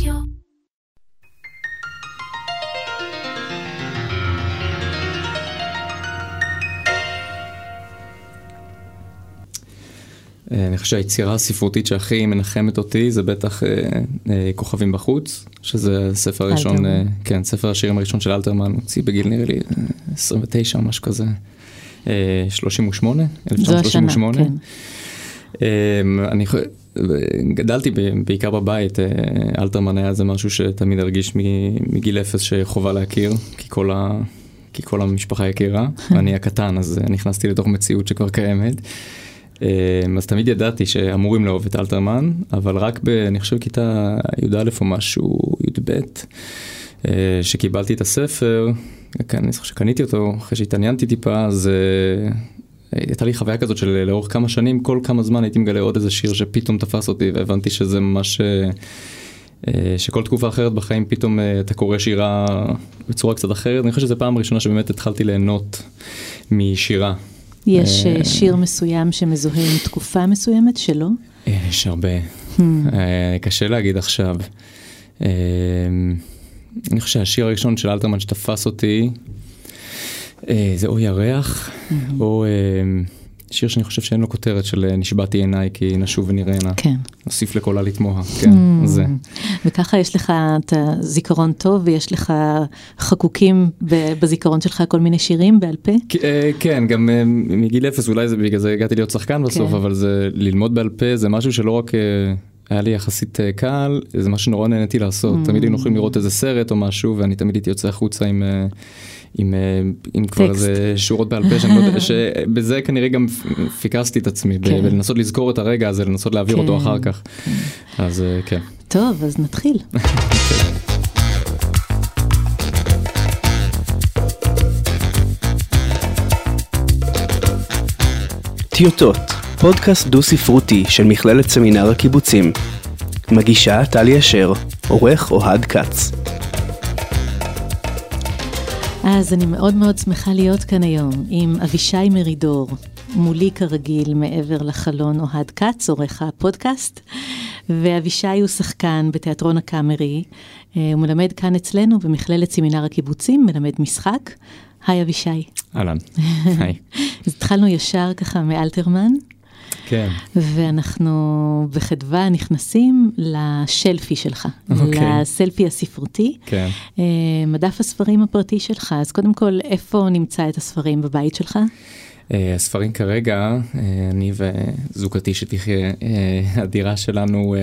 רדיו. אה, אני חושב שהיצירה הספרותית שהכי מנחמת אותי זה בטח אה, אה, כוכבים בחוץ, שזה הספר הראשון. אה, כן, ספר השירים הראשון של אלתרמן, הוציא בגיל נראה לי אה, 29 או משהו כזה, אה, 38, זו השנה, 1938. כן. אמ, אני גדלתי בעיקר בבית, אה, אלתרמן היה זה משהו שתמיד הרגיש מגיל אפס שחובה להכיר, כי כל, ה... כי כל המשפחה הכירה, ואני הקטן אז אה, נכנסתי לתוך מציאות שכבר קיימת. אמ, אז תמיד ידעתי שאמורים לאהוב את אלתרמן, אבל רק ב... אני חושב כיתה י"א או משהו, י"ב, אה, שקיבלתי את הספר, אני זוכר שקניתי אותו, אחרי שהתעניינתי טיפה, אז אה, הייתה לי חוויה כזאת של לאורך כמה שנים, כל כמה זמן הייתי מגלה עוד איזה שיר שפתאום תפס אותי, והבנתי שזה ממש... אה, אה, שכל תקופה אחרת בחיים פתאום אה, אתה קורא שירה בצורה קצת אחרת. אני חושב שזו פעם ראשונה שבאמת התחלתי ליהנות משירה. יש אה, אה, שיר מסוים שמזוהה עם תקופה מסוימת שלא? אה, יש הרבה. Hmm. אה, קשה להגיד עכשיו. אה, אני חושב שהשיר הראשון של אלתרמן שתפס אותי אה, זה או ירח, או אה, שיר שאני חושב שאין לו כותרת של אה, נשבעתי עיניי כי נשוב ונראינה. כן. נוסיף לקולה לתמוה, כן, Hmm. זה. וככה יש לך את הזיכרון טוב ויש לך חקוקים בזיכרון שלך כל מיני שירים בעל פה? אה, כן, גם אה, מגיל אפס, אולי זה בגלל זה הגעתי להיות שחקן בסוף, כן. אבל זה ללמוד בעל פה זה משהו שלא רק אה, היה לי יחסית אה, קל, זה משהו שנורא נהניתי לעשות. Mm. תמיד היינו יכולים לראות איזה סרט או משהו, ואני תמיד הייתי יוצא החוצה עם... עם, אה, עם כבר. איזה שורות בעל פה, שאני לא יודע, שבזה כנראה גם פיקסתי את עצמי, כן. בלנסות לזכור את הרגע הזה, לנסות להעביר אותו כן, אחר כך. אז אה, כן. טוב, אז נתחיל. טיוטות, פודקאסט דו-ספרותי של מכללת סמינר הקיבוצים. מגישה טלי אשר, עורך אוהד כץ. אז אני מאוד מאוד שמחה להיות כאן היום עם אבישי מרידור, מולי כרגיל מעבר לחלון אוהד כץ, עורך הפודקאסט, ואבישי הוא שחקן בתיאטרון הקאמרי, אה, הוא מלמד כאן אצלנו במכללת סמינר הקיבוצים, מלמד משחק. היי אבישי. אהלן. היי. אז התחלנו ישר ככה מאלתרמן, כן. ואנחנו בחדווה נכנסים לשלפי שלך, אוקיי. לסלפי הספרותי. כן. אה, מדף הספרים הפרטי שלך, אז קודם כל, איפה נמצא את הספרים בבית שלך? אה, הספרים כרגע, אה, אני וזוגתי שתחיה, הדירה שלנו,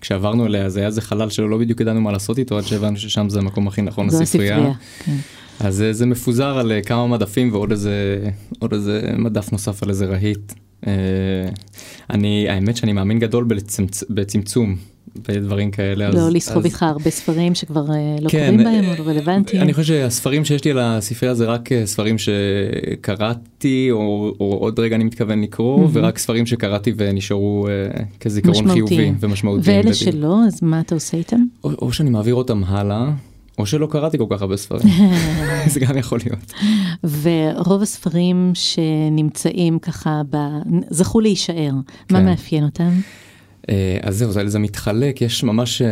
כשעברנו אליה, זה היה איזה חלל שלא בדיוק ידענו מה לעשות איתו, עד שהבנו ששם זה המקום הכי נכון לספרייה. כן. אז זה מפוזר על כמה מדפים ועוד איזה, איזה מדף נוסף על איזה רהיט. אה, אני, האמת שאני מאמין גדול בצמצ... בצמצום, בדברים כאלה. אז- לא לסחוב אז- איתך הרבה ספרים שכבר אה, לא כן, קוראים בהם, אה, או לא רלוונטיים. אני חושב שהספרים שיש לי על הספרייה זה רק ספרים שקראתי או, או עוד רגע אני מתכוון לקרוא מהמם. ורק ספרים שקראתי ונשארו אה, כזיכרון משמעותיים. חיובי ומשמעותיים. ואלה. שלא, אז מה אתה עושה איתם? או, או שאני מעביר אותם הלאה או שלא קראתי כל כך הרבה ספרים. זה גם יכול להיות. ורוב הספרים שנמצאים ככה, ב... זכו להישאר, מה כן. מאפיין אותם? אה, אז זהו, זה, זה מתחלק, יש ממש, אה,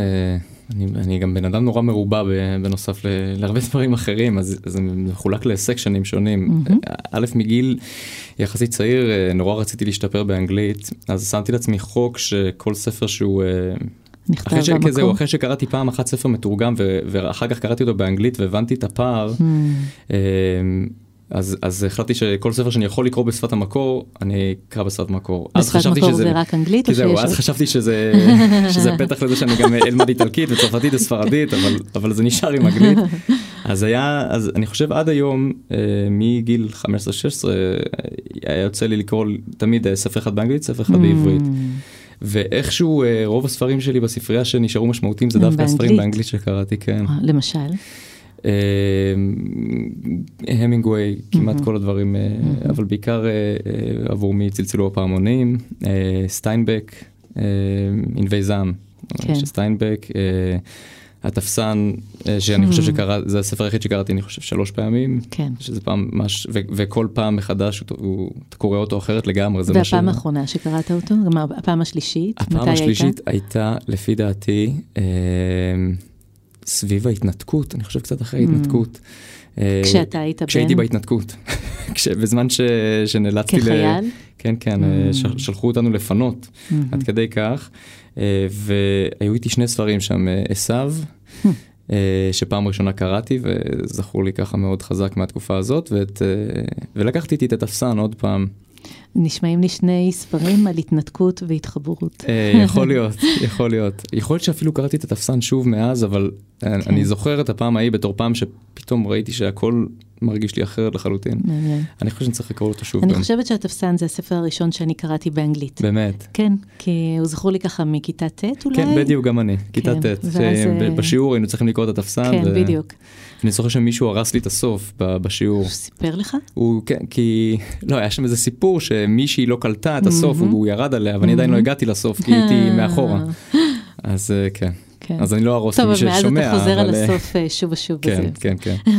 אני, אני גם בן אדם נורא מרובע בנוסף ל, להרבה דברים אחרים, אז זה מחולק לסקשנים שונים. מהמם. א', מגיל יחסית צעיר, נורא רציתי להשתפר באנגלית, אז שמתי לעצמי חוק שכל ספר שהוא... נכתב אחרי, ש... במקור? זהו, אחרי שקראתי פעם אחת ספר מתורגם ו... ואחר כך קראתי אותו באנגלית והבנתי את הפער, Hmm, אה, אז, אז החלטתי שכל ספר שאני יכול לקרוא בשפת המקור, אני אקרא בשפת מקור. אז בשפת חשבתי מקור שזה- זה רק אנגלית? כי זהו, אז? חשבתי שזה, שזה פתח לזה שאני גם אלמד איטלקית וצרפתית וספרדית, אבל, אבל זה נשאר עם אנגלית. אז היה, אז אני חושב עד היום, אה, מגיל 15-16, אה, היה יוצא לי לקרוא תמיד אה, ספר אחד באנגלית, ספר אחד בעברית. ואיכשהו אה, רוב הספרים שלי בספרייה שנשארו משמעותיים זה דווקא הספרים באנגלית. שקראתי, כן. אה, למשל? אה, המינגווי, כמעט. כל הדברים, אה. אבל בעיקר עבור מי צלצלו הפעמונים, סטיינבק, ענבי זעם כן. של סטיינבק, אה, התפסן, אה, שאני חושב שקרא, זה הספר היחיד שקראתי, אני חושב, שלוש פעמים. כן. שזה פעם ממש, ו- וכל פעם מחדש הוא- הוא, אתה קורא אותו אחרת לגמרי, זה מה ש... והפעם האחרונה שקראת אותו? גם הפעם השלישית? הפעם השלישית הייתה? לפי דעתי, אה, סביב ההתנתקות, אני חושב קצת אחרי ההתנתקות. אה, כשאתה היית בן? כשהייתי בהתנתקות. בזמן ש- שנאלצתי... ל- כחייל? כן, כן, אה, ש- שלחו אותנו לפנות, עד כדי כך. אה, והיו איתי שני ספרים שם, אה, עשיו, אה, שפעם ראשונה קראתי, וזכור לי ככה מאוד חזק מהתקופה הזאת, ואת, ולקחתי איתי את התפסן עוד פעם. נשמעים לי שני ספרים על התנתקות והתחברות. יכול להיות, יכול להיות. יכול להיות שאפילו קראתי את התפסן שוב מאז, אבל כן. אני זוכר את הפעם ההיא בתור פעם שפתאום ראיתי שהכל מרגיש לי אחרת לחלוטין. מעניין. אני חושב שאני צריך לקרוא אותו שוב אני גם. חושבת שהתפסן זה הספר הראשון שאני קראתי באנגלית. באמת. כן, כי הוא זכור לי ככה מכיתה ט' אולי? כן, בדיוק, גם אני. כיתה כן, ט'. ואז, אה, בשיעור היינו צריכים לקרוא את התפסן. כן, ו- בדיוק. אני זוכר שמישהו הרס לי את הסוף בשיעור. הוא סיפר לך? הוא, כן, כי, לא, היה שם איזה סיפור שמישהי לא קלטה את הסוף, הוא ירד עליה, ואני עדיין לא הגעתי לסוף, כי הייתי מאחורה. אז אה, כן. כן. אז אני לא ארוס טוב, למי אבל מאז ששומע, אתה חוזר על אבל, אה, הסוף אה, שוב ושוב. כן, וזה. כן, כן.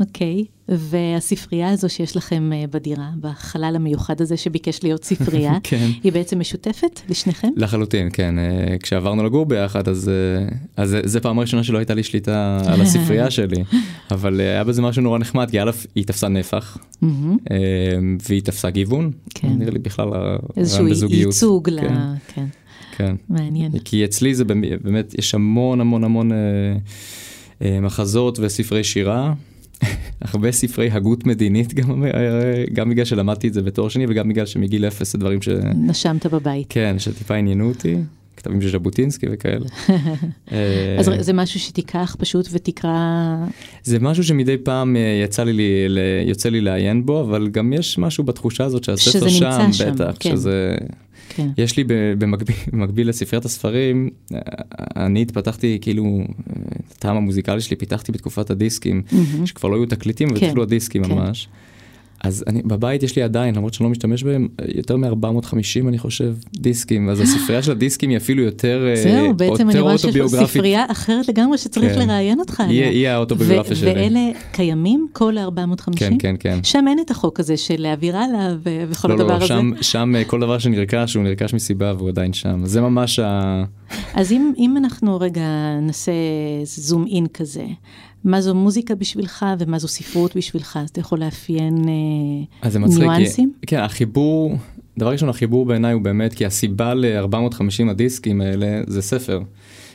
אוקיי, והספרייה הזו שיש לכם אה, בדירה, בחלל המיוחד הזה שביקש להיות ספרייה, כן. היא בעצם משותפת לשניכם? לחלוטין, כן. כשעברנו לגור ביחד, אז, אז זה- פעם ראשונה שלא הייתה לי שליטה על הספרייה שלי, אבל היה בזה משהו נורא נחמד, כי א', היא תפסה נפח, והיא תפסה גיוון. כן. נראה לי בכלל איזשהו. ייצוג ל... כן, כן. מעניין. כי אצלי זה באמת, יש המון המון המון אה, אה, מחזות וספרי שירה, הרבה ספרי הגות מדינית גם, אה, גם בגלל שלמדתי את זה בתואר שני וגם בגלל שמגיל אפס זה דברים ש... נשמת בבית. כן, שטיפה עניינו אותי, כתבים של ז'בוטינסקי וכאלה. אה, אז זה משהו שתיקח פשוט ותקרא... זה משהו שמדי פעם אה, יצא לי, יוצא לי לעיין בו, אבל גם יש משהו בתחושה הזאת שהספר שם, שם, בטח, כן. שזה... כן. יש לי במקביל, במקביל לספריית הספרים, אני התפתחתי כאילו, את הטעם המוזיקלי שלי פיתחתי בתקופת הדיסקים, מהמם. שכבר לא היו תקליטים, אבל כן, התחילו הדיסקים כן. ממש. אז אני, בבית יש לי עדיין, למרות שאני לא משתמש בהם, יותר מ-450 אני חושב דיסקים, אז הספרייה של הדיסקים היא אפילו יותר, אה, זהו, בעצם אני רואה שיש פה אוטוביוגרפית. ספרייה אחרת לגמרי שצריך כן. לראיין אותך היא- עליה. היא האוטוביוגרפיה ו- שלי. ואלה קיימים, כל ה-450? כן, כן, כן. שם אין את החוק הזה של להעביר הלאה וכל לא, הדבר לא, הזה. שם, שם אה, כל דבר שנרכש הוא נרכש מסיבה והוא עדיין שם. זה ממש ה... אז אם, אם אנחנו רגע נעשה זום אין כזה, מה זו מוזיקה בשבילך ומה זו ספרות בשבילך? אז אתה יכול לאפיין אה, אז זה מצחיק. כי- ניואנסים? כן, החיבור, דבר ראשון, החיבור בעיניי הוא באמת, כי הסיבה ל-450 הדיסקים האלה זה ספר,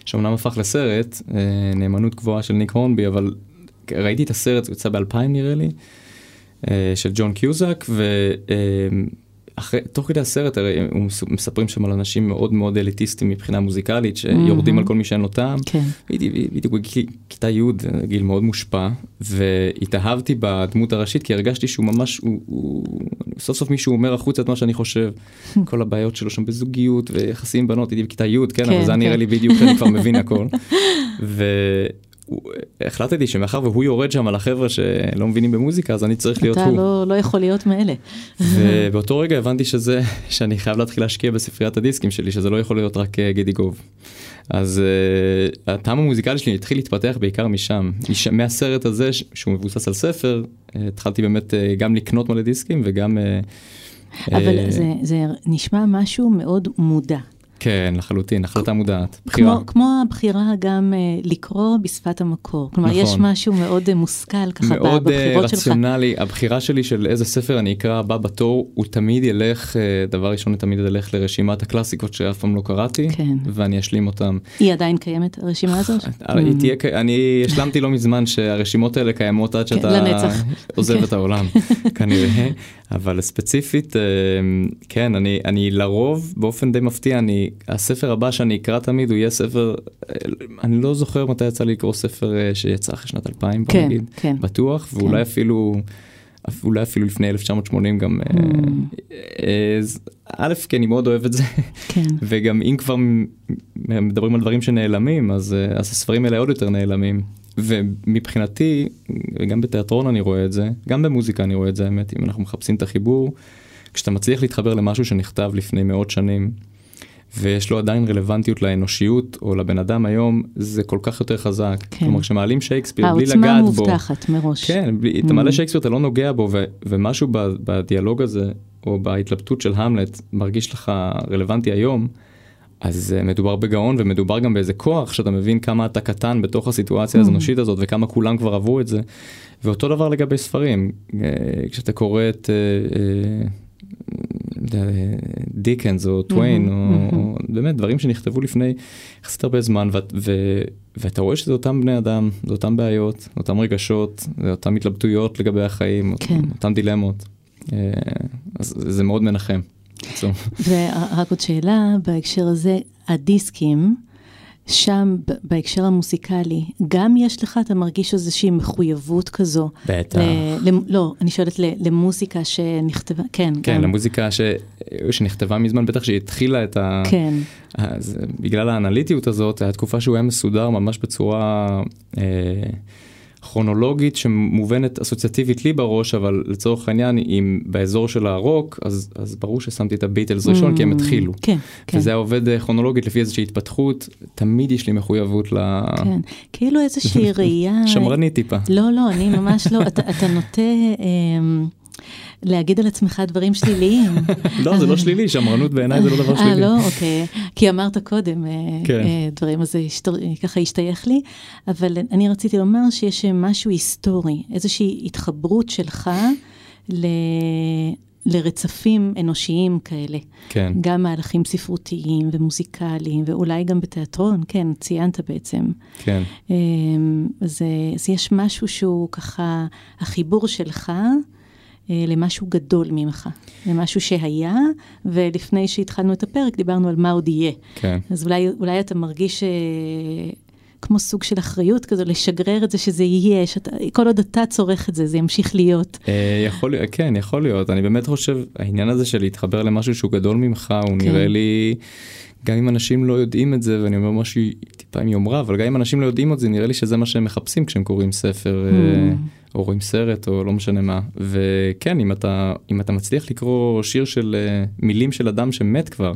שאומנם הפך לסרט, אה, נאמנות גבוהה של ניק הורנבי, אבל ראיתי את הסרט, הוא יצא ב-2000 נראה לי, אה, של ג'ון קיוזק, ותוך כדי הסרט הרי הם מספרים שם על אנשים מאוד מאוד אליטיסטים מבחינה מוזיקלית, שיורדים על כל מי שאין לו טעם. כן. בדיוק בכיתה י', גיל מאוד מושפע, והתאהבתי בדמות הראשית כי הרגשתי שהוא ממש, הוא, הוא, סוף סוף מישהו אומר החוצה את מה שאני חושב. כל הבעיות שלו שם בזוגיות ויחסים עם בנות, הייתי בכיתה י', כן, אבל כן, זה היה נראה כן. לי בדיוק שאני כבר מבין הכל. והחלטתי שמאחר והוא יורד שם על החבר'ה שלא מבינים במוזיקה, אז אני צריך להיות אתה הוא. לא, לא יכול להיות מאלה. ובאותו רגע הבנתי שזה, שאני חייב להתחיל להשקיע בספריית הדיסקים שלי, שזה לא יכול להיות רק אה, גידי גוב. אז uh, הטעם המוזיקלי שלי התחיל להתפתח בעיקר משם, מש, מהסרט הזה שהוא מבוסס על ספר, uh, התחלתי באמת uh, גם לקנות מלא דיסקים וגם... Uh, אבל אה, זה, זה נשמע משהו מאוד מודע. כן, לחלוטין, החלטה מודעת, בחירה. כמו, כמו הבחירה גם אה, לקרוא בשפת המקור. כלומר, נכון. יש משהו מאוד אה, מושכל ככה מאוד אה, בבחירות שלך. רציונלי, הבחירה שלי של איזה ספר אני אקרא הבא בתור, הוא תמיד ילך, אה, דבר ראשון, הוא תמיד ילך לרשימת הקלאסיקות שאף פעם לא קראתי, כן. ואני אשלים אותם. היא עדיין קיימת, הרשימה הזאת? אה, היא תהיה, ק- אני השלמתי לא מזמן שהרשימות האלה קיימות עד שאתה לנצח. עוזב כן. את העולם, כנראה, אבל ספציפית, אה, כן, אני, אני לרוב, באופן די מפתיע, אני, הספר הבא שאני אקרא תמיד הוא יהיה ספר, אה, אני לא זוכר מתי יצא לי לקרוא ספר אה, שיצא אחרי שנת 2000, בוא כן, נגיד, כן. בטוח, ואולי אפילו... אולי אפילו לפני 1980 גם, אה, אה, אז א', כי אני מאוד אוהב את זה, כן. וגם אם כבר מדברים על דברים שנעלמים, אז, אה, אז הספרים האלה עוד יותר נעלמים. ומבחינתי, וגם בתיאטרון אני רואה את זה, גם במוזיקה אני רואה את זה, האמת, אם אנחנו מחפשים את החיבור, כשאתה מצליח להתחבר למשהו שנכתב לפני מאות שנים, ויש לו עדיין רלוונטיות לאנושיות או לבן אדם היום, זה כל כך יותר חזק. כן. כלומר, כשמעלים שייקספיר בלי לגעת העוצמה בו, מובטחת מראש. כן, בלי, אתה מעלה שייקספיר אתה לא נוגע בו, ו, ומשהו ב, בדיאלוג הזה, או בהתלבטות של המלט, מרגיש לך רלוונטי היום, אז uh, מדובר בגאון ומדובר גם באיזה כוח שאתה מבין כמה אתה קטן בתוך הסיטואציה Mm. האנושית הזאת וכמה כולם כבר עברו את זה. ואותו דבר לגבי ספרים, uh, כשאתה קורא את uh, uh, דיקנס או טוויין, או, מהמם. או באמת דברים שנכתבו לפני יחסית הרבה זמן, ו, ו, ואתה רואה שזה אותם בני אדם, זה אותם בעיות, זה אותם רגשות, זה אותם התלבטויות לגבי החיים, כן. אותם דילמות. Uh, אז זה מאוד מנחם. ורק עוד שאלה בהקשר הזה, הדיסקים, שם בהקשר המוסיקלי, גם יש לך, אתה מרגיש איזושהי מחויבות כזו? בטח. ל- למ- לא, אני שואלת ל- למוזיקה שנכתבה, כן, כן, גם. למוזיקה ש... שנכתבה מזמן, בטח שהיא התחילה את ה... כן, אז בגלל האנליטיות הזאת, הייתה תקופה שהוא היה מסודר ממש בצורה אה, כרונולוגית שמובנת אסוציאטיבית לי בראש, אבל לצורך העניין, אם באזור של הרוק, אז, אז ברור ששמתי את הביטלס ראשון, כי הם Mm, התחילו. כן, כן. וזה עובד אה, כרונולוגית לפי איזושהי התפתחות, תמיד יש לי מחויבות ל... כן, כאילו איזושהי ראייה... שמרנית טיפה. לא, לא, אני ממש לא, אתה, אתה נוטה אמ, להגיד על עצמך דברים שליליים. לא, זה לא שלילי, שמרנות בעיניי זה לא דבר אה, שלילי. לא? אוקיי. כי אמרת קודם אה, כן. אה, דברים, אז זה ככה השתייך לי, אבל אני רציתי לומר שיש משהו היסטורי, איזושהי התחברות שלך ל... לרצפים אנושיים כאלה. כן. גם מהלכים ספרותיים ומוזיקליים, ואולי גם בתיאטרון, כן, ציינת בעצם. כן. אמ, אז, אה, אז יש משהו שהוא ככה, החיבור שלך אה, למשהו גדול ממך, למשהו שהיה, ולפני שהתחלנו את הפרק דיברנו על מה עוד יהיה. כן. אז אולי, אולי אתה מרגיש אה, כמו סוג של אחריות כזו, לשגרר את זה שזה יהיה, שאתה, כל עוד אתה צורך את זה, זה ימשיך להיות. אה, יכול כן, יכול להיות. אני באמת חושב, העניין הזה של להתחבר למשהו שהוא גדול ממך, הוא כן. נראה לי, גם אם אנשים לא יודעים את זה, ואני אומר משהו טיפה עם יומרה, אבל גם אם אנשים לא יודעים את זה, נראה לי שזה מה שהם מחפשים כשהם קוראים ספר, אה, או רואים סרט, או לא משנה מה. וכן, אם אתה, אם אתה מצליח לקרוא שיר של אה, מילים של אדם שמת כבר,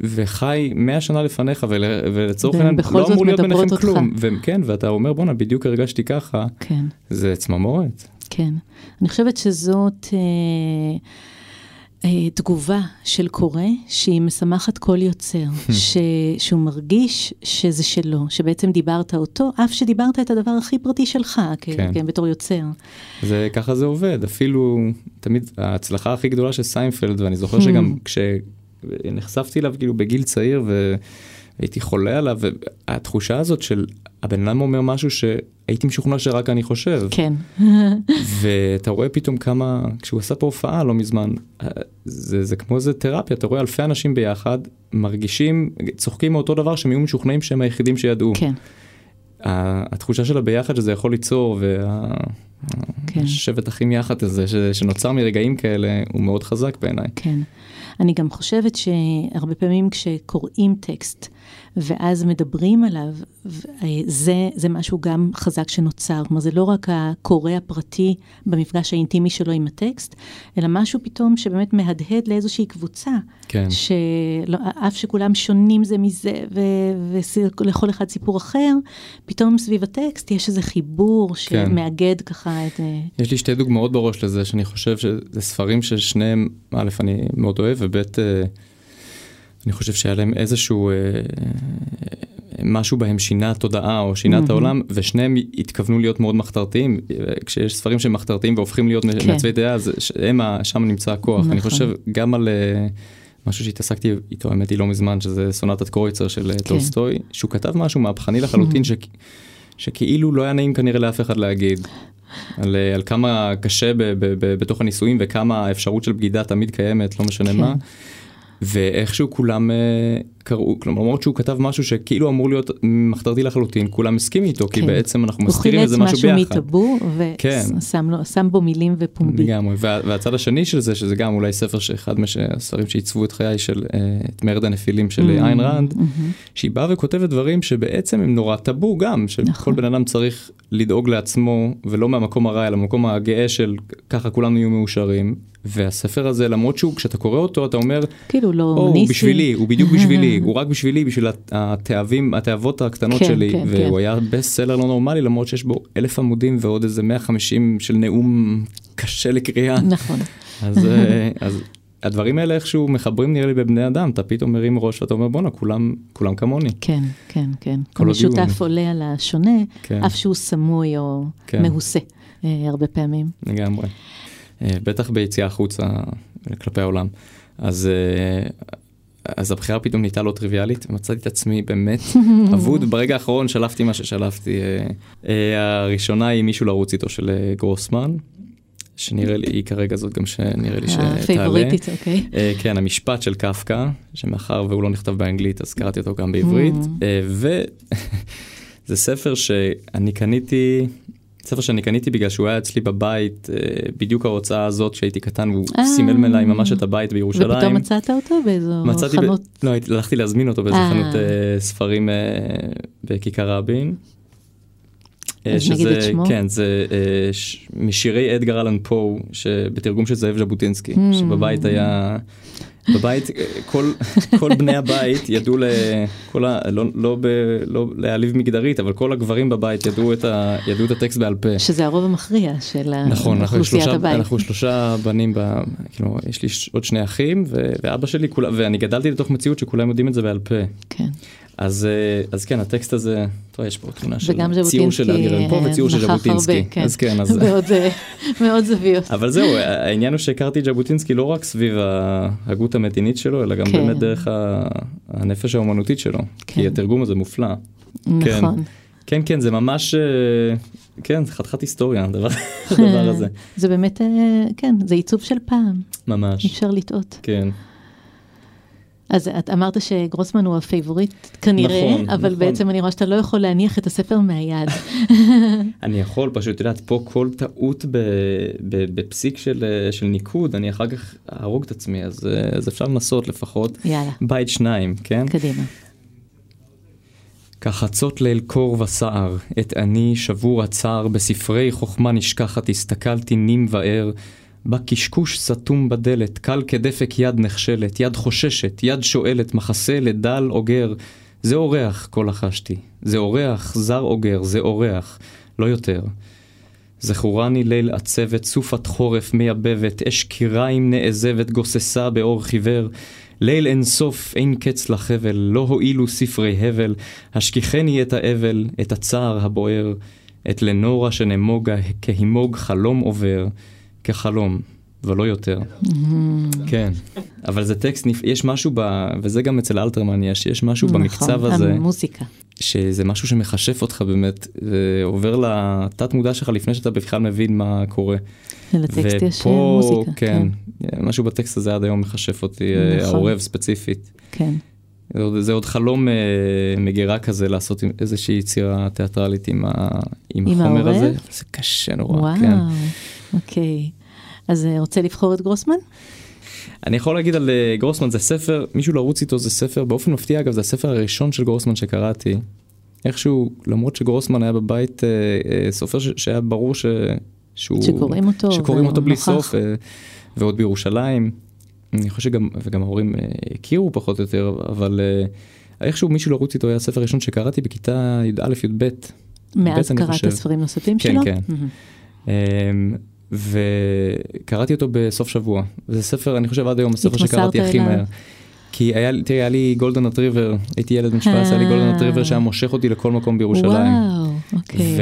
וחי 100 שנה לפניך, ול, ולצורך העניין לא אמור להיות ביניכם אותך. כלום. וכן, ואתה אומר, בואנה, בדיוק הרגשתי ככה, כן. זה צמרמורת. כן. אני חושבת שזאת אה, תגובה של קורא שהיא משמחת כל יוצר, ש, שהוא מרגיש שזה שלו, שבעצם דיברת אותו, אף שדיברת את הדבר הכי פרטי שלך, כן. כן. כן, בתור יוצר. זה ככה זה עובד אפילו תמיד ההצלחה הכי גדולה של סיינפלד ואני זוכר הממ. שגם כשנחשפתי אליו כאילו בגיל צעיר והייתי חולה עליו והתחושה הזאת של הבן אדם אומר משהו שהייתי משוכנע שרק אני חושב כן. ואתה רואה פתאום כמה כשהוא עשה פה הופעה לא מזמן זה, זה כמו איזה תרפיה אתה רואה אלפי אנשים ביחד מרגישים צוחקים מאותו דבר שהם יהיו משוכנעים שהם היחידים שידעו. כן, התחושה של הביחד שזה יכול ליצור כן. והשבט אחים יחד הזה ש- שנוצר מרגעים כאלה הוא מאוד חזק בעיניי. כן. אני גם חושבת שהרבה פעמים כשקוראים טקסט ואז מדברים עליו, אה, זה, זה משהו גם חזק שנוצר. כלומר, זה לא רק הקורא הפרטי במפגש האינטימי שלו עם הטקסט, אלא משהו פתאום שבאמת מהדהד לאיזושהי קבוצה. כן. שאף שכולם שונים זה מזה, ו- ולכל אחד סיפור אחר, פתאום סביב הטקסט יש איזה חיבור שמאגד ככה את... אה, יש לי שתי דוגמאות בראש לזה שאני חושב שזה ספרים ששניהם, א', אני מאוד אוהב, וב', אה, אני חושב שהיה להם איזשהו, אה, משהו בהם שינה תודעה או שינה את מהמם. העולם, ושניהם התכוונו להיות מאוד מחתרתיים. אה, כשיש ספרים שהם מחתרתיים והופכים להיות כן. מעצבי דעה, אז הם, שם נמצא הכוח. אני נכון. חושב גם על... אה, משהו שהתעסקתי איתו האמת היא לא מזמן שזה סונטת קרויצר של כן. טולסטוי שהוא כתב משהו מהפכני לחלוטין ש... שכאילו לא היה נעים כנראה לאף אחד להגיד. על, אה, על כמה קשה ב, ב, ב, בתוך הנישואים וכמה האפשרות של בגידה תמיד קיימת לא משנה כן. מה. ואיכשהו כולם אה, קראו כלומר למרות שהוא כתב משהו שכאילו אמור להיות מחתרתי לחלוטין כולם הסכימים איתו כי כן. בעצם אנחנו הוא מסתירים חילץ איזה משהו משהו ביחד. מטאבו, כן. ושם שם בו מילים ופומבי. לגמרי, וה, והצד השני של זה, שזה גם אולי ספר שאחד מהספרים שעיצבו את חיי של אה, את מרד הנפילים של Mm, mm, איין ראנד, מהמם. שהיא באה וכותבת דברים שבעצם הם נורא טאבו גם, שכל נכון. בן אדם צריך לדאוג לעצמו, ולא מהמקום הרע, אלא מהמקום הגאה של ככה כולנו יהיו מאושרים, והספר הזה, למרות שהוא, כשאתה קורא אותו, אתה אומר, כאילו לא או, הוא. בשבילי, הוא בדיוק בשבילי, הוא רק בשבילי, בשביל הת- התאבים, התאבות הקטנות כן, שלי, כן, והוא כן. היה בסט סלר לא נורמלי, למרות שיש בו אלף עמודים ועוד איזה 150 של נאום קשה לקריאה. נכון. אז, אה, אז הדברים האלה איכשהו מחברים נראה לי בבני אדם, אתה פתאום מרים ראש ואתה אומר בואנה, כולם, כולם כמוני. כן, כן, כן. כל המשותף עולה על השונה, כן. אף שהוא סמוי או כן. מהוסה אה, הרבה פעמים. לגמרי. אה, בטח ביציאה החוצה כלפי העולם. אז, אה, אז הבחירה פתאום נהייתה לא טריוויאלית, מצאתי את עצמי באמת אבוד. ברגע האחרון שלפתי מה ששלפתי. אה, אה, הראשונה היא מישהו לרוץ איתו של אה, גרוסמן, שנראה לי, היא כרגע זאת גם שנראה לי שתעלה. הפייבוריטית, אוקיי. אה, כן, המשפט של קפקא, שמאחר והוא לא נכתב באנגלית, אז קראתי אותו גם בעברית. Mm. אה, וזה ספר שאני קניתי, ספר שאני קניתי בגלל שהוא היה אצלי בבית, אה, בדיוק ההוצאה הזאת כשהייתי קטן, והוא אה. סימל אליי ממש את הבית בירושלים. ופתאום מצאת אותו באיזו מצאתי, ב... חנות. לא, הלכתי להזמין אותו באיזה אה. חנות ספרים בכיכר רבין. שמו? כן, זה ש... משירי אדגר אלן פו, שבתרגום של זאב ז'בוטינסקי, Hmm. שבבית היה, בבית, כל, כל בני הבית ידעו, ל... כל ה... לא, לא, ב... לא להעליב מגדרית, אבל כל הגברים בבית ידעו את, ה... ידעו את הטקסט בעל פה. שזה הרוב המכריע של נכון, אוכלוסיית הבית. אנחנו שלושה בנים, ב, כאילו, יש לי עוד שני אחים, ו, ואבא שלי, כולה, ואני גדלתי לתוך מציאות שכולם יודעים את זה בעל פה. כן. אז, אה, אז כן, הטקסט הזה, טוב, יש פה תמונה של ציור של אדגר אלן פו וציור של ז'בוטינסקי. הרבה, כן. אז כן, אז... מאוד, אה, מאוד זוויות. אבל זהו, העניין הוא שהכרתי את ז'בוטינסקי לא רק סביב ההגות המדינית שלו, אלא גם כן. באמת דרך ה- הנפש האומנותית שלו. כן. כי התרגום הזה מופלא. כן. נכון. כן, כן, זה ממש, אה, כן, זה חתיכת היסטוריה, הדבר הדבר הזה. זה באמת, אה, כן, זה עיצוב של פעם, ממש. אפשר לטעות. כן. אז את אמרת שגרוסמן הוא ה favorite כנראה, נכון, אבל נכון. בעצם אני רואה שאתה לא יכול להניח את הספר מהיד. אני יכול פשוט, את יודעת, פה כל טעות ב, ב, בפסיק של, של ניקוד, אני אחר כך אהרוג את עצמי, אז, אז אפשר לנסות לפחות. יאללה, בית שניים, כן? קדימה. כחצות ליל קור וסער, את אני שבור הצער, בספרי חוכמה נשכחת, הסתכלתי נים וער, בא קשקוש סתום בדלת, קל כדפק יד נכשלת, יד חוששת, יד שואלת, מחסה לדל אוגר. זה אורח, כה לחשתי. זה אורח, זר אוגר, זה אורח, לא יותר. זכורני ליל עצבת, סופת חורף מייבבת, אש קיריים נעזבת, גוססה באור חיוור. ליל אין סוף, אין קץ לחבל, לא הועילו ספרי הבל, השכיחני את האבל, את הצער הבוער, את לנורה שנמוגה, כהימוג חלום עובר, כחלום, ולא יותר. כן, אבל זה טקסט. יש משהו ב... וזה גם אצל אלתרמן יש, יש משהו במקצב נכון, הזה. המוזיקה. שזה משהו שמכשף אותך באמת, ועובר לתת מודע שלך לפני שאתה בכלל מבין מה קורה. לטקסט יש אה, מוזיקה. כן, משהו בטקסט הזה עד היום מכשף אותי, אה, נכון. העורב ספציפית. כן. זה עוד, חלום אה, מגירה כזה לעשות עם איזושהי יצירה תיאטרלית עם, ה, עם, עם החומר העורב? הזה. זה קשה נורא, וואו, כן. אוקיי. אז אה, רוצה לבחור את גרוסמן? אני יכול להגיד על אה, גרוסמן זה ספר, מישהו לרוץ איתו זה ספר, באופן מפתיע אגב זה הספר הראשון של גרוסמן שקראתי. איכשהו, למרות שגרוסמן היה בבית אה, אה, סופר ש, שהיה ברור ש, שהוא... שקוראים אותו. שקוראים אותו בלי נוכח. סוף, אה, ועוד בירושלים. אני חושב שגם, וגם ההורים אה, הכירו פחות או יותר, אבל אה, איכשהו מישהו לרוץ איתו היה הספר הראשון שקראתי בכיתה י"א-י"ב. מאז קראת. ספרים נוספים כן, שלו? כן. מהמם. אמ, וקראתי אותו בסוף שבוע. זה ספר, אני חושב עד היום, הספר שקראתי הכי. מהר. כי היה, תראי, היה לי גולדן רטריבר, הייתי ילד בן 17, היה לי גולדן רטריבר שהיה מושך אותי לכל מקום בירושלים. וואו, אוקיי.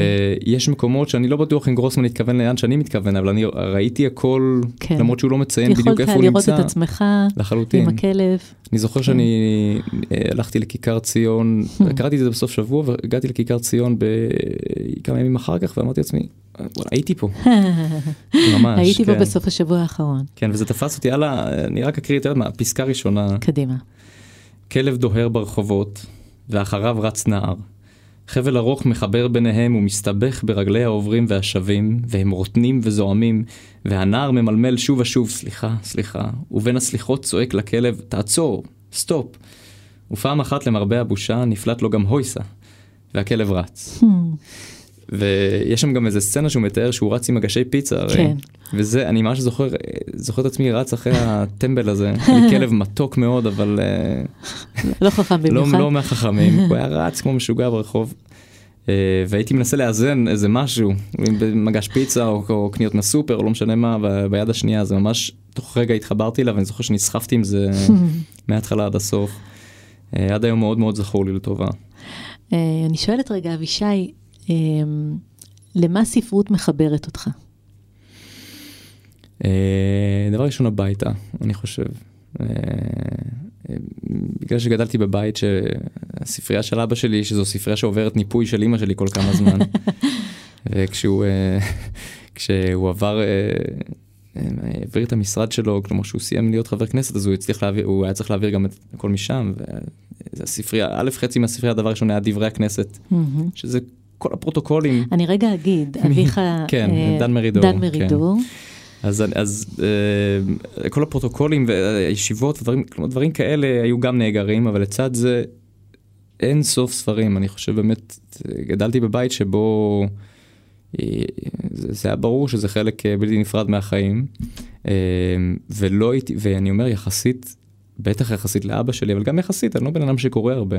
ויש מקומות שאני לא בטוח אם גרוסמן התכוון לאן שאני מתכוון, אבל אני ראיתי הכל, כן. למרות שהוא לא מציין בדיוק יכולת איפה הוא לראות נמצא. את עצמך לחלוטין. עם הכלב. אני זוכר שאני אה, הלכתי לכיכר ציון, קראתי את זה בסוף שבוע והגעתי לכיכר ציון כמה ימים אחר כך ואמרתי לעצמי, הייתי פה, ממש. הייתי פה כן. בסוף השבוע האחרון. כן, וזה תפס אותי, יאללה, אני רק אקריא, את יודעת מה, פסקה ראשונה, קדימה. כלב דוהר ברחובות, ואחריו רץ נער. חבל ארוך מחבר ביניהם ומסתבך ברגלי העוברים והשבים, והם רוטנים וזועמים, והנער ממלמל שוב ושוב, סליחה, סליחה, ובין הסליחות צועק לכלב, תעצור, סטופ. ופעם אחת למרבה הבושה נפלט לו גם הויסה, והכלב רץ. ויש שם גם איזה סצנה שהוא מתאר שהוא רץ עם מגשי פיצה, הרי. כן. וזה, אני ממש זוכר, זוכר את עצמי רץ אחרי הטמבל הזה, אני כלב מתוק מאוד, אבל אה, לא חכם לא, במיוחד. לא מהחכמים, הוא היה רץ כמו משוגע ברחוב. אה, והייתי מנסה לאזן איזה משהו, אם במגש פיצה או, או קניות מהסופר או לא משנה מה, ביד השנייה, זה ממש, תוך רגע התחברתי אליו, ואני זוכר שנסחפתי עם זה מההתחלה עד הסוף. אה, עד היום מאוד מאוד זכור לי לטובה. אני שואלת רגע, אבישי, למה ספרות מחברת אותך? אה, דבר ראשון הביתה, אני חושב. אה, בגלל שגדלתי בבית שהספרייה של אבא שלי, שזו ספרייה שעוברת ניפוי של אימא שלי כל כמה זמן. וכשהוא אה, כשהוא עבר, העביר את המשרד שלו, כלומר שהוא סיים להיות חבר כנסת, אז הוא הצליח להעביר, הוא היה צריך להעביר גם את הכל משם. והספרייה, א', חצי מהספרייה, הדבר הראשון היה דברי הכנסת. שזה כל הפרוטוקולים. אני רגע אגיד, אביך... כן, אה, דן מרידור, דן כן. מרידור. אז, אז אה, כל הפרוטוקולים והישיבות ודברים, כלומר דברים כאלה היו גם נאגרים, אבל לצד זה אין סוף ספרים. אני חושב באמת, גדלתי בבית שבו אה, זה, זה היה ברור שזה חלק בלתי נפרד מהחיים. ולא הייתי, ואני אומר יחסית, בטח יחסית לאבא שלי, אבל גם יחסית, אני לא בן אדם שקורא הרבה.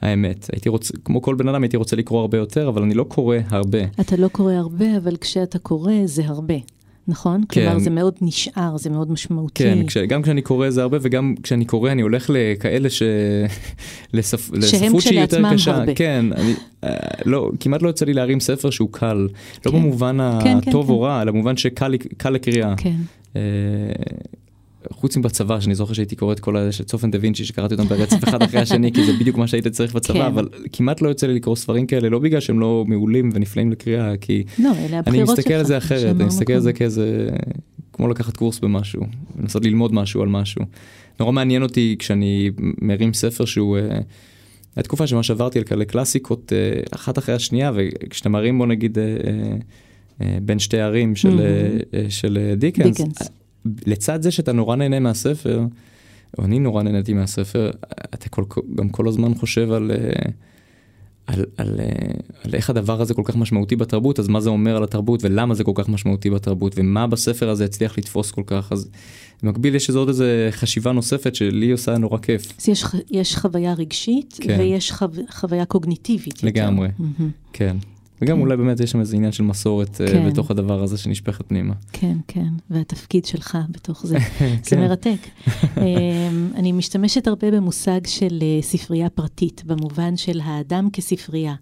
האמת, הייתי רוצה, כמו כל בן אדם הייתי רוצה לקרוא הרבה יותר, אבל אני לא קורא הרבה. אתה לא קורא הרבה, אבל כשאתה קורא זה הרבה, נכון? כן. כלומר, זה מאוד נשאר, זה מאוד משמעותי. כן, כש, גם כשאני קורא זה הרבה וגם כשאני קורא אני הולך לכאלה ש... לספ... לספרות שהיא יותר כשלעצמם קשה. הרבה. כן, אני, אה, לא, כמעט לא יוצא לי להרים ספר שהוא קל. לא כן. במובן כן, כן, הטוב כן. או רע, אלא במובן שקל לקריאה. כן. אה, חוץ מבצבא, שאני זוכר שהייתי קורא את כל האלה של צופן דה וינצ'י, שקראתי אותם ברצף אחד אחרי השני, כי זה בדיוק מה שהיית צריך בצבא, כן. אבל כמעט לא יוצא לי לקרוא ספרים כאלה, לא בגלל שהם לא מעולים ונפלאים לקריאה, כי לא. אני מסתכל על זה אחרת, אני מסתכל על זה. כאיזה, כמו לקחת קורס במשהו, לנסות ללמוד משהו על משהו. נורא מעניין אותי כשאני מרים ספר שהוא, אה, התקופה שממש עברתי על כאלה קלאסיקות אה, אחת אחרי השנייה, וכשאתה מרים בוא נגיד אה, אה, אה, בין שתי ערים של, אה, אה, של אה, דיקנס, דיקנס. לצד זה שאתה נורא נהנה מהספר, או אני נורא נהניתי מהספר, אתה כל, גם כל הזמן חושב על... אה, על, על, אה, על איך הדבר הזה כל כך משמעותי בתרבות, אז מה זה אומר על התרבות ולמה זה כל כך משמעותי בתרבות ומה בספר הזה הצליח לתפוס כל כך, אז במקביל יש איזו עוד איזה חשיבה נוספת שלי עושה נורא כיף. אז יש, יש חוויה רגשית, כן. ויש חו... חוויה קוגניטיבית. יותר. לגמרי. מהמם. כן. וגם כן. אולי באמת יש שם איזה עניין של מסורת אה, כן. בתוך הדבר הזה שנשפכת פנימה. כן, כן, והתפקיד שלך בתוך זה. זה כן. מרתק. אמ, אני משתמשת הרבה במושג של אה, ספרייה פרטית, במובן של האדם כספרייה.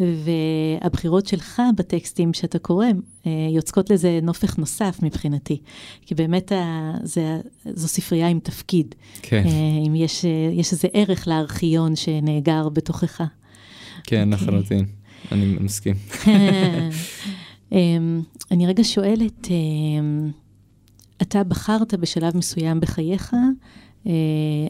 והבחירות שלך בטקסטים שאתה קורא אה, יוצקות לזה נופך נוסף מבחינתי. כי באמת ה- זה, זו ספרייה עם תפקיד. כן, אם יש, יש איזה ערך לארכיון שנאגר בתוכך. כן, אוקיי. לחלוטין. אני מסכים. אמ, אני רגע שואלת, אמ, אתה בחרת בשלב מסוים בחייך, אה,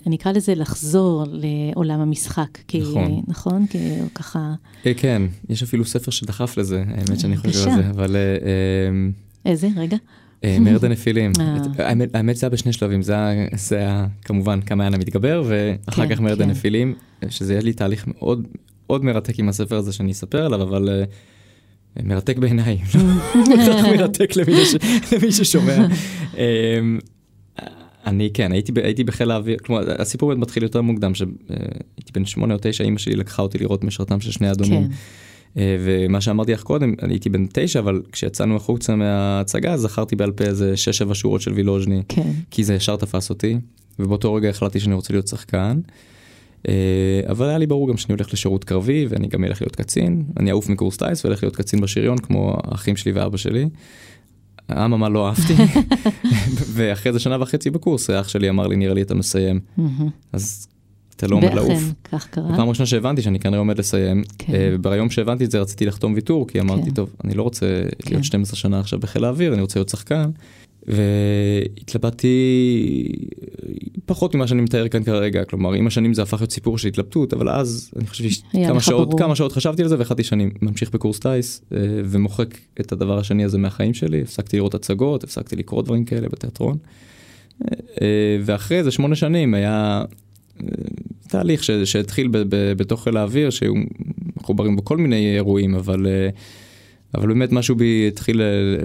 אני אקרא לזה לחזור לעולם המשחק. כי, נכון. נכון? כי ככה, אה, כן, יש אפילו ספר שדחף לזה, האמת שאני חושב. על זה, אבל... אה, אה, איזה? רגע. מרד הנפילים. האמת- זה היה בשני שלבים, זה היה- היה כמובן כמה המתגבר ואחר כן, כך מרד כן. הנפילים, שזה היה לי תהליך מאוד מאוד מרתק עם הספר הזה שאני אספר עליו, אבל אה, מרתק בעיניי, לא מרתק למי ש- למי ששומע. אה, אני כן הייתי הייתי בחיל האוויר כלומר הסיפור באמת מתחיל יותר מוקדם שהייתי בן שמונה או תשע אמא שלי לקחה אותי לראות משרתם של שני האדומים. כן. אה, ומה שאמרתי לך קודם, אני הייתי בן תשע, אבל כשיצאנו החוצה מההצגה, זכרתי בעל פה איזה שש שבע שורות של וילוז'ני, כן. כי זה ישר תפס אותי, ובאותו רגע החלטתי שאני רוצה להיות שחקן. אה, אבל היה לי ברור גם שאני הולך לשירות קרבי, ואני גם אלך להיות קצין, אני אעוף מקורס טיס והולך להיות קצין בשריון, כמו האחים שלי ואבא שלי. אממה לא אהבתי, ואחרי זה שנה וחצי בקורס, אח שלי אמר לי, נראה לי אתה מסיים. אז אתה לא עומד לעוף. ואכן, כך קרה. פעם ראשונה שהבנתי שאני כנראה עומד לסיים, כן. אה, וביום שהבנתי את זה רציתי לחתום ויתור, כי אמרתי, כן. טוב, אני לא רוצה כן. להיות 12 שנה עכשיו בחיל האוויר, אני רוצה להיות שחקן. והתלבטתי פחות ממה שאני מתאר כאן כרגע, כלומר עם השנים זה הפך להיות סיפור של התלבטות, אבל אז אני חושב שכמה שעות, ברור. כמה שעות חשבתי על זה והחלטתי שאני ממשיך בקורס טיס אה, ומוחק את הדבר השני הזה מהחיים שלי, הפסקתי לראות הצגות, הפסקתי לקרוא דברים כאלה בתיאטרון. אה, ואחרי זה שמונה שנים היה אה, תהליך ש- שהתחיל ב- ב- בתוך חיל האוויר, שהיו מחוברים בו כל מיני אירועים, אבל אבל באמת משהו בי התחיל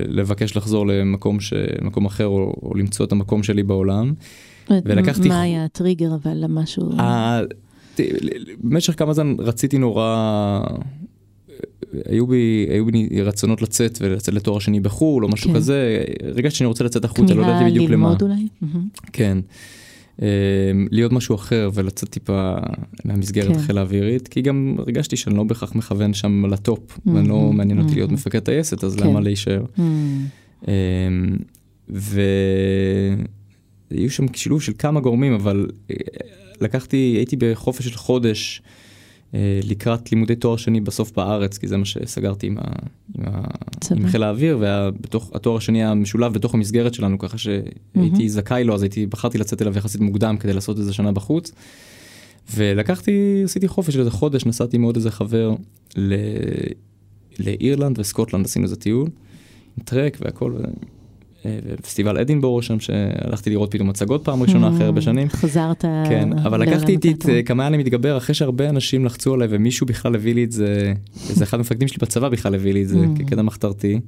לבקש לחזור למקום, ש... למקום אחר או, או למצוא את המקום שלי בעולם. ולקחתי... מה היה הטריגר אבל למשהו? במשך כמה זמן רציתי נורא, היו בי, היו בי רצונות לצאת ולצאת לתואר שני בחו"ל או משהו כן. כזה, הרגשתי שאני רוצה לצאת החוצה, לא ידעתי בדיוק למה. כמיהה ללמוד אולי? כן. להיות משהו אחר ולצאת טיפה מהמסגרת כן. חיל האווירית, כי גם הרגשתי שאני לא בהכרח מכוון שם לטופ, mm-hmm, ולא מעניין אותי mm-hmm. להיות מפקד טייסת, אז כן. למה להישאר? Mm-hmm. והיו שם שילוב של כמה גורמים, אבל לקחתי, הייתי בחופש של חודש אה, לקראת לימודי תואר שני בסוף בארץ, כי זה מה שסגרתי עם, ה, עם, ה, עם חיל האוויר, והתואר השני היה משולב בתוך המסגרת שלנו, ככה שהייתי mm-hmm. זכאי לו, אז הייתי, בחרתי לצאת אליו יחסית מוקדם כדי לעשות איזה שנה בחוץ. ולקחתי, עשיתי חופש של איזה חודש, נסעתי עם עוד איזה חבר ל... לאירלנד וסקוטלנד, עשינו איזה טיול, עם טרק והכל, פסטיבל אדינבורו שם שהלכתי לראות פתאום מצגות פעם ראשונה אחרי הרבה שנים. חזרת. כן, אבל לקחתי איתי את כמה היה לי מתגבר אחרי שהרבה אנשים לחצו עליי ומישהו בכלל הביא לי את זה, איזה אחד המפקדים שלי בצבא בכלל הביא לי את זה כקטע מחתרתי.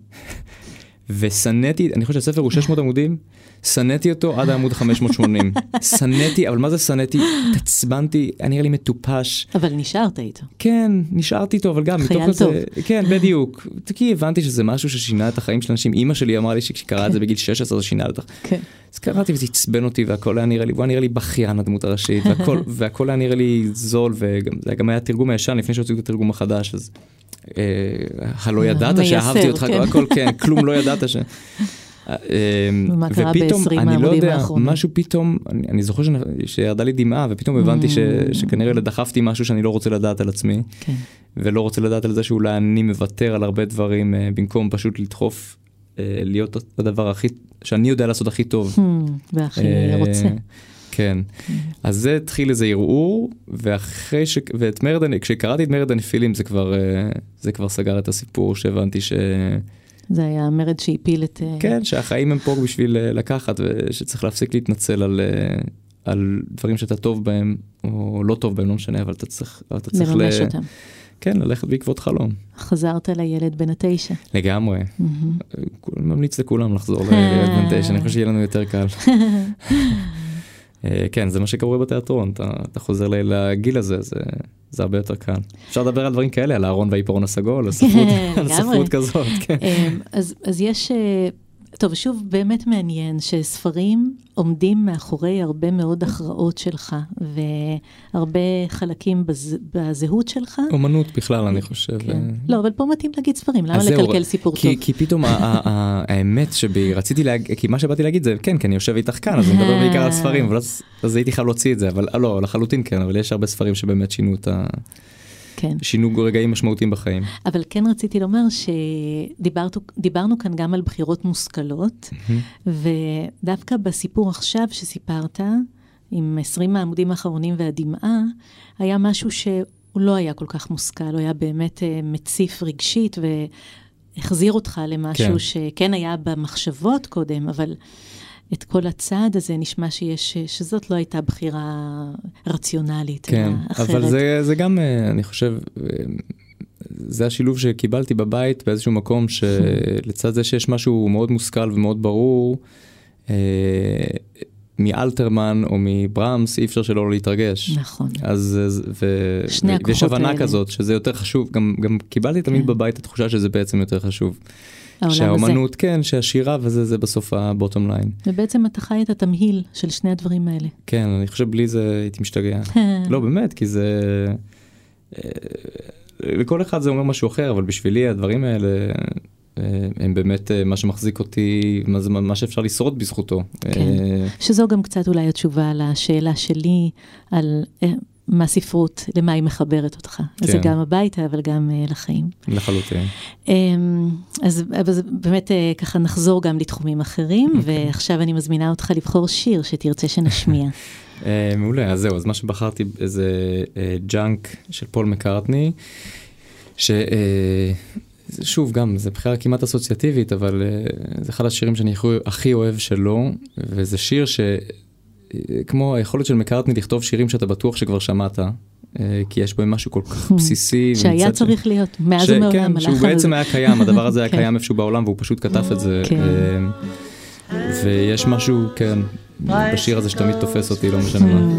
ושנאתי, אני חושב שהספר הוא 600 עמודים, שנאתי אותו עד העמוד 580. שנאתי, אבל מה זה שנאתי? התעצבנתי, היה נראה לי מטופש. אבל נשארת איתו. כן, נשארתי איתו, אבל גם מתוך איזה... חייל טוב. כן, בדיוק. כי הבנתי שזה משהו ששינה את החיים של אנשים. אימא שלי אמרה לי שכשקראה את זה בגיל 16 זה שינה אותך. כן. אז קראתי וזה עצבן אותי והכל היה נראה לי, הוא היה נראה לי בכיין הדמות הראשית, והכל, והכל היה נראה לי זול, וגם היה תרגום הישן לפני שהוציאו את התרגום החדש, אז הלא ידעת שאהבתי אותך, כן. הכל כן, כלום לא ידעת ש... אה, ומה קרה ב-20 העמודים האחרונים? משהו פתאום, אני, אני זוכר שירדה לי דמעה ופתאום הבנתי ש, mm. שכנראה דחפתי משהו שאני לא רוצה לדעת על עצמי. כן. ולא רוצה לדעת על זה שאולי אני מוותר על הרבה דברים uh, במקום פשוט לדחוף להיות הדבר הכי, שאני יודע לעשות הכי טוב. Hmm, והכי רוצה. כן. אז זה התחיל איזה ערעור, ואחרי ש... ואת מרד, כשקראתי את מרד הנפילים זה כבר, זה כבר סגר את הסיפור שהבנתי ש... זה היה המרד שהפיל את... אה, כן, שהחיים הם פה בשביל אה, לקחת, ושצריך להפסיק להתנצל על, אה, על דברים שאתה טוב בהם, או לא טוב בהם, לא משנה, אבל אתה צריך... אתה צריך לממש ל... אותם. כן, ללכת בעקבות חלום. חזרת לילד בן התשע. לגמרי. ממליץ לכולם לחזור לילד בן תשע, אני חושב שיהיה לנו יותר קל. כן, זה מה שקורה בתיאטרון, אתה, אתה חוזר לגיל הזה, זה, זה הרבה יותר קל. אפשר לדבר על דברים כאלה, על הארון והעיפרון הסגול, על ספרות, על ספרות כזאת. כן. אמ, אז, אז יש, אה, טוב, שוב, באמת מעניין שספרים עומדים מאחורי הרבה מאוד הכרעות שלך, והרבה חלקים בז, בזהות שלך. אומנות בכלל, אני חושב. כן. לא, אבל פה מתאים להגיד ספרים, למה לקלקל סיפור כי, טוב? כי פתאום האמת שבי, רציתי להגיד, כי מה שבאתי להגיד זה, כן, כי אני יושב איתך כאן, אז אני מדבר בעיקר על ספרים, אבל אז, אז הייתי חייב להוציא את זה, אבל לא, לחלוטין כן, אבל יש הרבה ספרים שבאמת שינו את ה... כן. שינו רגעים משמעותיים בחיים. אבל כן רציתי לומר שדיברנו כאן גם על בחירות מושכלות, mm-hmm. ודווקא בסיפור עכשיו שסיפרת, עם 20 העמודים האחרונים והדמעה, היה משהו שהוא לא היה כל כך מושכל, הוא היה באמת uh, מציף רגשית והחזיר אותך למשהו כן. שכן היה במחשבות קודם, אבל... את כל הצעד הזה, נשמע שיש, שזאת לא הייתה בחירה רציונלית, כן, אחרת. אבל זה, זה גם, אה, אני חושב, אה, זה השילוב שקיבלתי בבית באיזשהו מקום, שלצד זה שיש משהו מאוד מושכל ומאוד ברור, אה, מאלתרמן או מברמס אי אפשר שלא להתרגש. נכון. אז, ו, שני הכוחות ויש הבנה האלה. כזאת שזה יותר חשוב, גם, גם קיבלתי תמיד כן. בבית התחושה שזה בעצם יותר חשוב. שהאומנות, הזה. כן, שהשירה וזה זה בסוף הבוטום ליין. ובעצם אתה חי את התמהיל של שני הדברים האלה. כן, אני חושב בלי זה הייתי משתגע. לא, באמת, כי זה... אה, לכל אחד זה אומר משהו אחר, אבל בשבילי הדברים האלה אה, הם באמת אה, מה שמחזיק אותי, מה, זה, מה שאפשר לשרוד בזכותו. כן, שזו גם קצת אולי התשובה לשאלה שלי על מהספרות, למה היא מחברת אותך. כן. אז זה גם הביתה, אבל גם uh, לחיים. לחלוטין. אמ, אז, אז באמת אה, ככה נחזור גם לתחומים אחרים, אוקיי. אוקיי. ועכשיו אני מזמינה אותך לבחור שיר שתרצה שנשמיע. uh, מעולה, אז זהו, אז מה שבחרתי זה Junk אה, של פול מקארטני, ש... אה, שוב, גם, זה בחירה כמעט אסוציאטיבית, אבל אה, זה אחד השירים שאני הכי אוהב שלו, וזה שיר ש... כמו היכולת של מקארטני לכתוב שירים שאתה בטוח שכבר שמעת, אה, כי יש בהם משהו כל כך בסיסי. שהיה ומצד ש- צריך להיות, מאז ש- ומעולם. כן, שהוא בעצם. היה קיים, הדבר הזה היה כן. קיים איפשהו בעולם והוא פשוט כתב את זה. כן. אה, ויש משהו, כן, בשיר הזה שתמיד תופס אותי, לא משנה מה.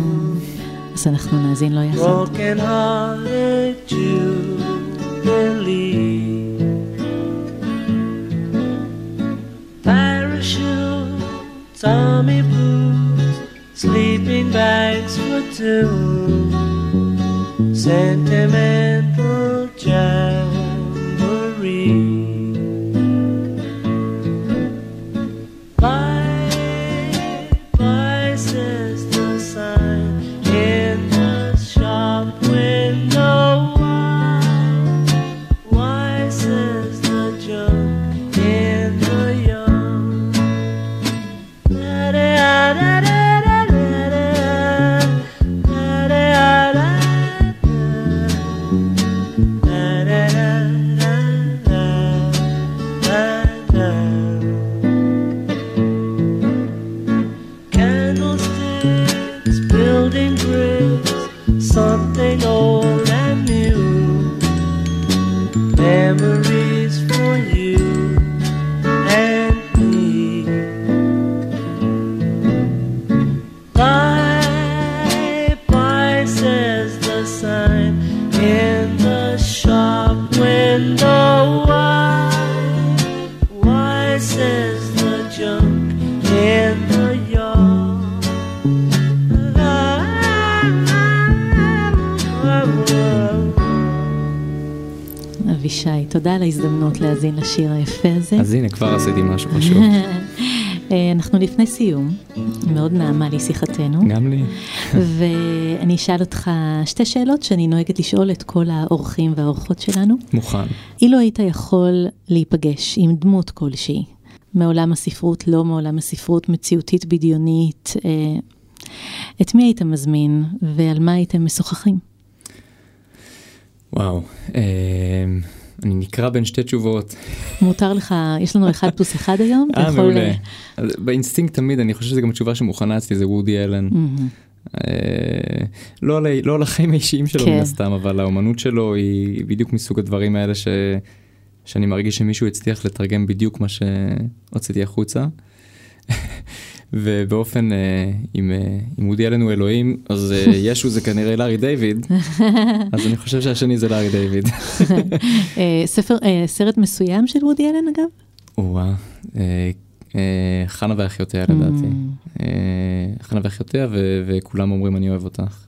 אז אנחנו נאזין לו יחד. broken sleeping bags for two. Sentimental jamboree. להאזין לשיר היפה הזה. אז הנה, כבר עשיתי משהו חשוב. אה, אנחנו לפני סיום, מאוד נעמה לי שיחתנו, גם לי. ואני אשאל אותך שתי שאלות שאני נוהגת לשאול את כל האורחים והאורחות שלנו. מוכן. אילו היית יכול להיפגש עם דמות כלשהי, מעולם הספרות, לא מעולם הספרות, מציאותית בדיונית, אה, את מי היית מזמין ועל מה הייתם משוחחים? וואו. אה, אני נקרא בין שתי תשובות. מותר לך, יש לנו אחד פלוס אחד היום? אתה אה, יכול- מעולה. אז באינסטינקט תמיד, אני חושב שזו גם תשובה שמוכנה אצלי, זה וודי אלן. אה, לא על לא על החיים האישיים שלו כן. מן הסתם, אבל האומנות שלו היא בדיוק מסוג הדברים האלה ש... שאני מרגיש שמישהו הצליח לתרגם בדיוק מה שהוצאתי החוצה. ובאופן, אה, אם, אה, אם אלן הוא אלוהים, אז אה, ישו זה כנראה לארי דיוויד, אז אני חושב שהשני זה לארי דיוויד. אה, ספר, אה, סרט מסוים של וודי אלן אגב? או-אה, אה, אה, חנה ואחיותיה לדעתי. Mm. אה, חנה ואחיותיה וכולם אומרים אני אוהב אותך.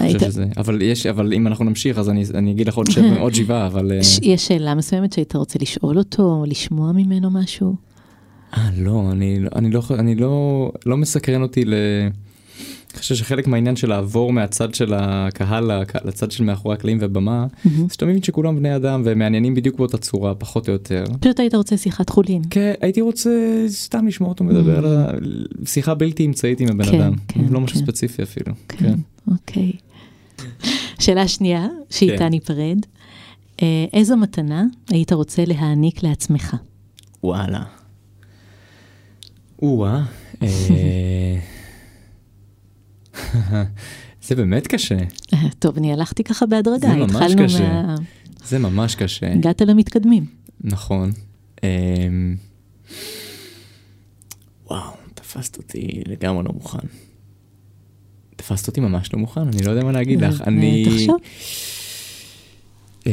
אני חושב שזה, אבל יש, אבל אם אנחנו נמשיך אז אני, אני אגיד לך עוד שבע, עוד שבעה, אבל... אה, יש שאלה מסוימת שהיית רוצה לשאול אותו, או לשמוע ממנו משהו? אה, לא, אני, אני לא, אני לא, לא מסקרן אותי ל... אני חושב שחלק מהעניין של לעבור מהצד של הקהל לצד של מאחורי הקלעים ובמה. זה שאתה מבין שכולם בני אדם והם מעניינים בדיוק באותה צורה, פחות או יותר. פשוט היית רוצה שיחת חולין. כן, הייתי רוצה סתם לשמוע אותו מדבר, על ה- שיחה בלתי אמצעית עם הבן כן, אדם, כן, לא משהו כן. ספציפי אפילו. כן, אוקיי. שאלה שנייה, שאיתה כן. ניפרד. אה, איזו מתנה היית רוצה להעניק לעצמך? וואלה. או-אה. אה, זה באמת קשה, אה, טוב, אני הלכתי ככה בהדרגה, זה ממש התחלנו קשה. מה... זה ממש קשה, הגעת למתקדמים. נכון. אמ, וואו, תפסת אותי לגמרי לא מוכן. תפסת אותי ממש לא מוכן, אני לא יודע מה להגיד לך. אה, אני... תחשוב. אמ,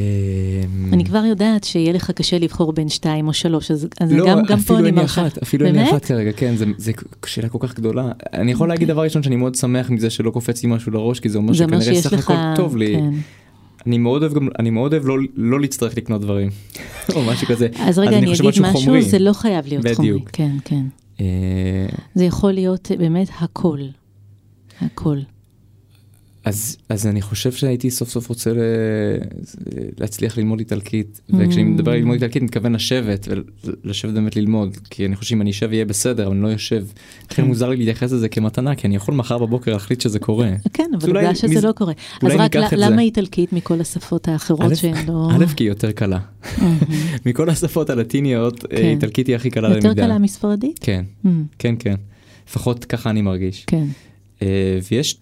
אני כבר יודעת שיהיה לך קשה לבחור בין שתיים או שלוש, אז אז לא, גם גם פה אפילו אני אין לי. אחת, אפילו אין לי? אחת כרגע, כן, זה שאלה כל כך גדולה. אני יכול להגיד דבר ראשון שאני מאוד שמח מזה שלא קופץ לי משהו לראש, כי זה אומר זה שכנראה סך. הכל טוב לי. כן. אני מאוד אוהב גם, אני מאוד אוהב לא- לא להצטרך לקנות דברים, או משהו כזה. אז רגע, אני חושב אגיד משהו, חומרי. זה לא חייב להיות חומרי. בדיוק. כן, כן. אה, זה יכול להיות באמת הכל. הכל. אז, אז אני חושב שהייתי סוף סוף רוצה ל... להצליח ללמוד איטלקית, וכשאני מדבר על ללמוד איטלקית אני מתכוון לשבת, ולשבת באמת ללמוד, כי אני חושב שאם אני אשב יהיה בסדר, אבל אני לא יושב. לכן כן. מוזר לי להתייחס לזה כמתנה, כי אני יכול מחר בבוקר להחליט שזה קורה. כן, אבל עובדה שזה מז- לא קורה. אז רק. למה איטלקית מכל השפות האחרות שהן לא... א', כי היא יותר קלה. מכל השפות הלטיניות, אה, כן. איטלקית היא הכי קלה יותר ללמידה. קלה מספרדית? כן, מהמם. כן, כן. לפחות ככה אני מרגיש. כן. אה, ויש,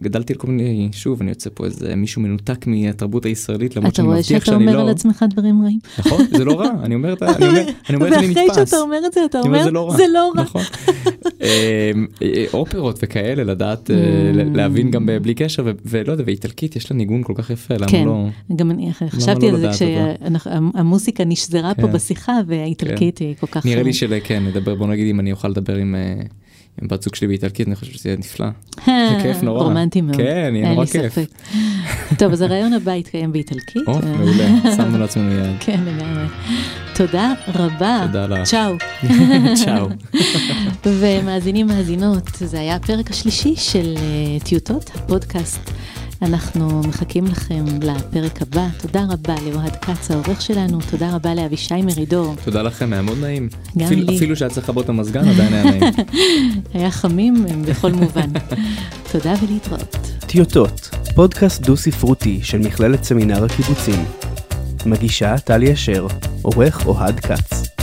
גדלתי על כל מיני, שוב, אני יוצא פה איזה מישהו מנותק מהתרבות הישראלית, למרות אתה שאני רואה מבטיח שאתה שאני לא... אומר על עצמך דברים רעים? נכון, זה לא רע, אני אומר, את ה- אני אומר, את זה ואחרי נתפס. שאתה אומר את זה, אתה אומר, זה לא רע. זה לא רע. נכון. אה, אה, אופרות וכאלה, לדעת, אה, Mm. להבין גם בלי קשר, ולא יודע, ואיטלקית יש לה ניגון כל כך יפה, למה כן, לא... גם אני חשבתי לא על זה לדעת כשהמוזיקה נשזרה פה כן. בשיחה והאיטלקית היא כל כך... נראה לי של... כן, נדבר, בוא נגיד אם אני אוכל לדבר עם... אה, עם בת זוג שלי באיטלקית, אני חושב שזה יהיה נפלא. זה כיף נורא. רומנטי מאוד. כן, יהיה נורא כיף. טוב, אז הרעיון הבא יתקיים באיטלקית. או, אה, מעולה, שמנו לעצמנו יד. כן, לגמרי. תודה רבה. תודה לך. צ'או. צ'או. ומאזינים מאזינות, זה היה הפרק השלישי של אה, טיוטות הפודקאסט. אנחנו מחכים לכם לפרק הבא. תודה רבה לאוהד כץ, העורך שלנו, תודה רבה לאבישי מרידור. תודה לכם, היה מאוד נעים. גם אפילו- לי. אפילו שהיה צריך לכבות את המזגן, עדיין היה נעים. היה חמים בכל מובן. תודה ולהתראות. טיוטות, פודקאסט דו-ספרותי של מכללת סמינר הקיבוצים. מגישה טלי אשר, עורך אוהד כץ.